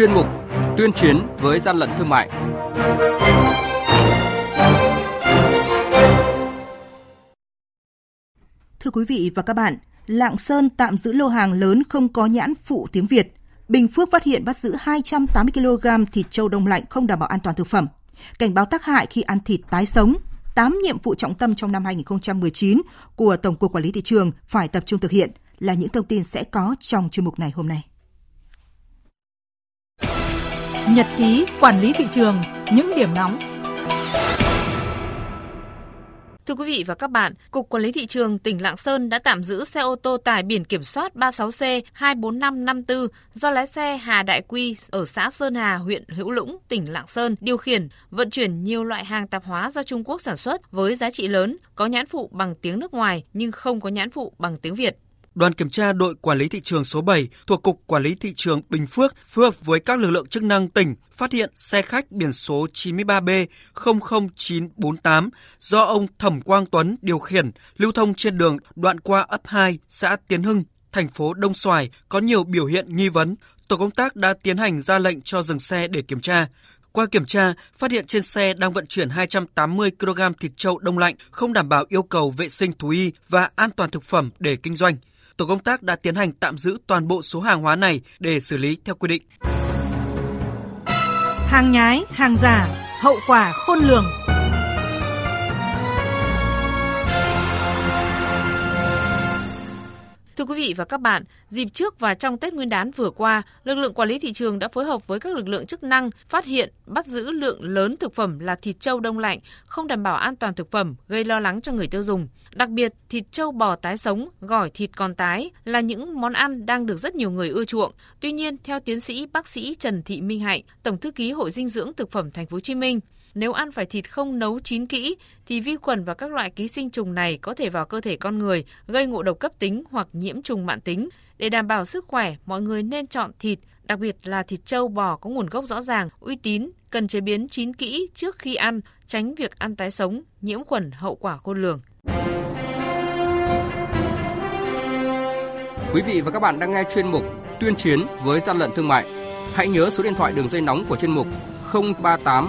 chuyên mục Tuyên chiến với gian lận thương mại. Thưa quý vị và các bạn, Lạng Sơn tạm giữ lô hàng lớn không có nhãn phụ tiếng Việt. Bình Phước phát hiện bắt giữ 280 kg thịt trâu đông lạnh không đảm bảo an toàn thực phẩm. Cảnh báo tác hại khi ăn thịt tái sống. 8 nhiệm vụ trọng tâm trong năm 2019 của Tổng cục Quản lý thị trường phải tập trung thực hiện là những thông tin sẽ có trong chuyên mục này hôm nay. Nhật ký quản lý thị trường, những điểm nóng Thưa quý vị và các bạn, Cục Quản lý Thị trường tỉnh Lạng Sơn đã tạm giữ xe ô tô tải biển kiểm soát 36C24554 do lái xe Hà Đại Quy ở xã Sơn Hà, huyện Hữu Lũng, tỉnh Lạng Sơn điều khiển, vận chuyển nhiều loại hàng tạp hóa do Trung Quốc sản xuất với giá trị lớn, có nhãn phụ bằng tiếng nước ngoài nhưng không có nhãn phụ bằng tiếng Việt. Đoàn kiểm tra đội quản lý thị trường số 7 thuộc Cục Quản lý Thị trường Bình Phước phối hợp với các lực lượng chức năng tỉnh phát hiện xe khách biển số 93B 00948 do ông Thẩm Quang Tuấn điều khiển lưu thông trên đường đoạn qua ấp 2 xã Tiến Hưng, thành phố Đông Xoài có nhiều biểu hiện nghi vấn. Tổ công tác đã tiến hành ra lệnh cho dừng xe để kiểm tra. Qua kiểm tra, phát hiện trên xe đang vận chuyển 280 kg thịt trâu đông lạnh không đảm bảo yêu cầu vệ sinh thú y và an toàn thực phẩm để kinh doanh tổ công tác đã tiến hành tạm giữ toàn bộ số hàng hóa này để xử lý theo quy định. Hàng nhái, hàng giả, hậu quả khôn lường. Thưa quý vị và các bạn, dịp trước và trong Tết Nguyên đán vừa qua, lực lượng quản lý thị trường đã phối hợp với các lực lượng chức năng phát hiện, bắt giữ lượng lớn thực phẩm là thịt trâu đông lạnh, không đảm bảo an toàn thực phẩm, gây lo lắng cho người tiêu dùng. Đặc biệt, thịt trâu bò tái sống, gỏi thịt còn tái là những món ăn đang được rất nhiều người ưa chuộng. Tuy nhiên, theo tiến sĩ bác sĩ Trần Thị Minh Hạnh, Tổng thư ký Hội dinh dưỡng thực phẩm Thành phố Hồ Chí Minh, nếu ăn phải thịt không nấu chín kỹ thì vi khuẩn và các loại ký sinh trùng này có thể vào cơ thể con người, gây ngộ độc cấp tính hoặc nhiễm trùng mãn tính. Để đảm bảo sức khỏe, mọi người nên chọn thịt, đặc biệt là thịt trâu bò có nguồn gốc rõ ràng, uy tín, cần chế biến chín kỹ trước khi ăn, tránh việc ăn tái sống, nhiễm khuẩn hậu quả khôn lường. Quý vị và các bạn đang nghe chuyên mục Tuyên chiến với gian lận thương mại. Hãy nhớ số điện thoại đường dây nóng của chuyên mục 038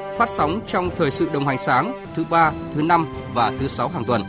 phát sóng trong thời sự đồng hành sáng thứ ba, thứ năm và thứ sáu hàng tuần.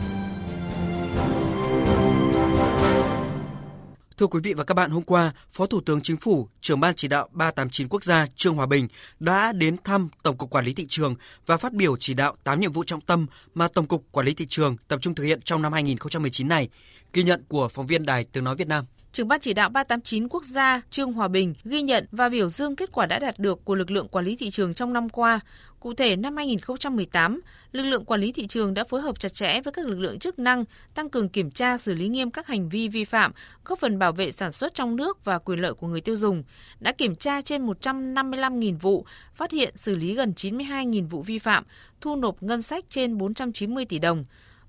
Thưa quý vị và các bạn, hôm qua, Phó Thủ tướng Chính phủ, trưởng ban chỉ đạo 389 quốc gia Trương Hòa Bình đã đến thăm Tổng cục Quản lý thị trường và phát biểu chỉ đạo 8 nhiệm vụ trọng tâm mà Tổng cục Quản lý thị trường tập trung thực hiện trong năm 2019 này. Ghi nhận của phóng viên Đài Tiếng nói Việt Nam trưởng ban chỉ đạo 389 quốc gia Trương Hòa Bình ghi nhận và biểu dương kết quả đã đạt được của lực lượng quản lý thị trường trong năm qua. Cụ thể, năm 2018, lực lượng quản lý thị trường đã phối hợp chặt chẽ với các lực lượng chức năng, tăng cường kiểm tra xử lý nghiêm các hành vi vi phạm, góp phần bảo vệ sản xuất trong nước và quyền lợi của người tiêu dùng. Đã kiểm tra trên 155.000 vụ, phát hiện xử lý gần 92.000 vụ vi phạm, thu nộp ngân sách trên 490 tỷ đồng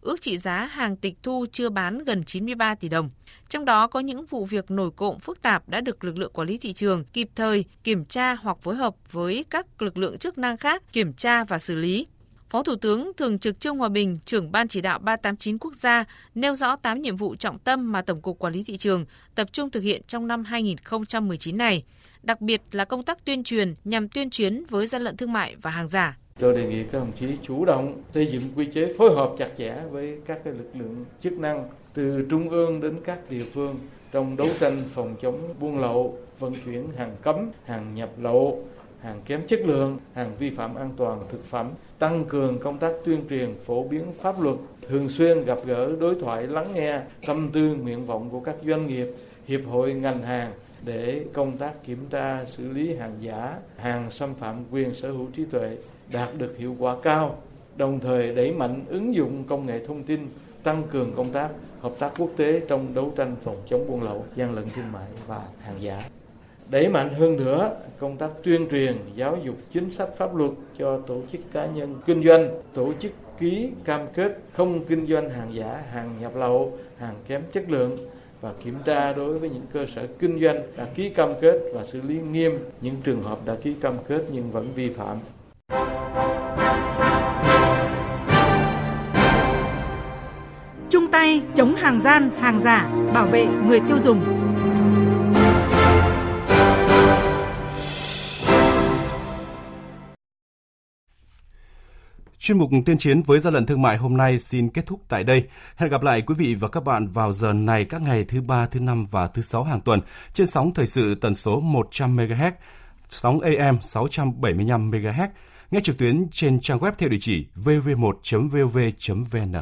ước trị giá hàng tịch thu chưa bán gần 93 tỷ đồng. Trong đó có những vụ việc nổi cộng phức tạp đã được lực lượng quản lý thị trường kịp thời kiểm tra hoặc phối hợp với các lực lượng chức năng khác kiểm tra và xử lý. Phó Thủ tướng Thường trực Trương Hòa Bình, trưởng Ban chỉ đạo 389 quốc gia, nêu rõ 8 nhiệm vụ trọng tâm mà Tổng cục Quản lý Thị trường tập trung thực hiện trong năm 2019 này, đặc biệt là công tác tuyên truyền nhằm tuyên chiến với gian lận thương mại và hàng giả. Tôi đề nghị các đồng chí chủ động xây dựng quy chế phối hợp chặt chẽ với các cái lực lượng chức năng từ trung ương đến các địa phương trong đấu tranh phòng chống buôn lậu, vận chuyển hàng cấm, hàng nhập lậu, hàng kém chất lượng, hàng vi phạm an toàn thực phẩm, tăng cường công tác tuyên truyền phổ biến pháp luật, thường xuyên gặp gỡ đối thoại lắng nghe tâm tư nguyện vọng của các doanh nghiệp, hiệp hội ngành hàng để công tác kiểm tra xử lý hàng giả, hàng xâm phạm quyền sở hữu trí tuệ đạt được hiệu quả cao, đồng thời đẩy mạnh ứng dụng công nghệ thông tin, tăng cường công tác hợp tác quốc tế trong đấu tranh phòng chống buôn lậu, gian lận thương mại và hàng giả. đẩy mạnh hơn nữa công tác tuyên truyền giáo dục chính sách pháp luật cho tổ chức cá nhân kinh doanh tổ chức ký cam kết không kinh doanh hàng giả hàng nhập lậu hàng kém chất lượng và kiểm tra đối với những cơ sở kinh doanh đã ký cam kết và xử lý nghiêm những trường hợp đã ký cam kết nhưng vẫn vi phạm chung tay chống hàng gian, hàng giả, bảo vệ người tiêu dùng. Chuyên mục tuyên chiến với gian lận thương mại hôm nay xin kết thúc tại đây. Hẹn gặp lại quý vị và các bạn vào giờ này các ngày thứ ba, thứ năm và thứ sáu hàng tuần trên sóng thời sự tần số 100 MHz, sóng AM 675 MHz, nghe trực tuyến trên trang web theo địa chỉ vv1.vv.vn.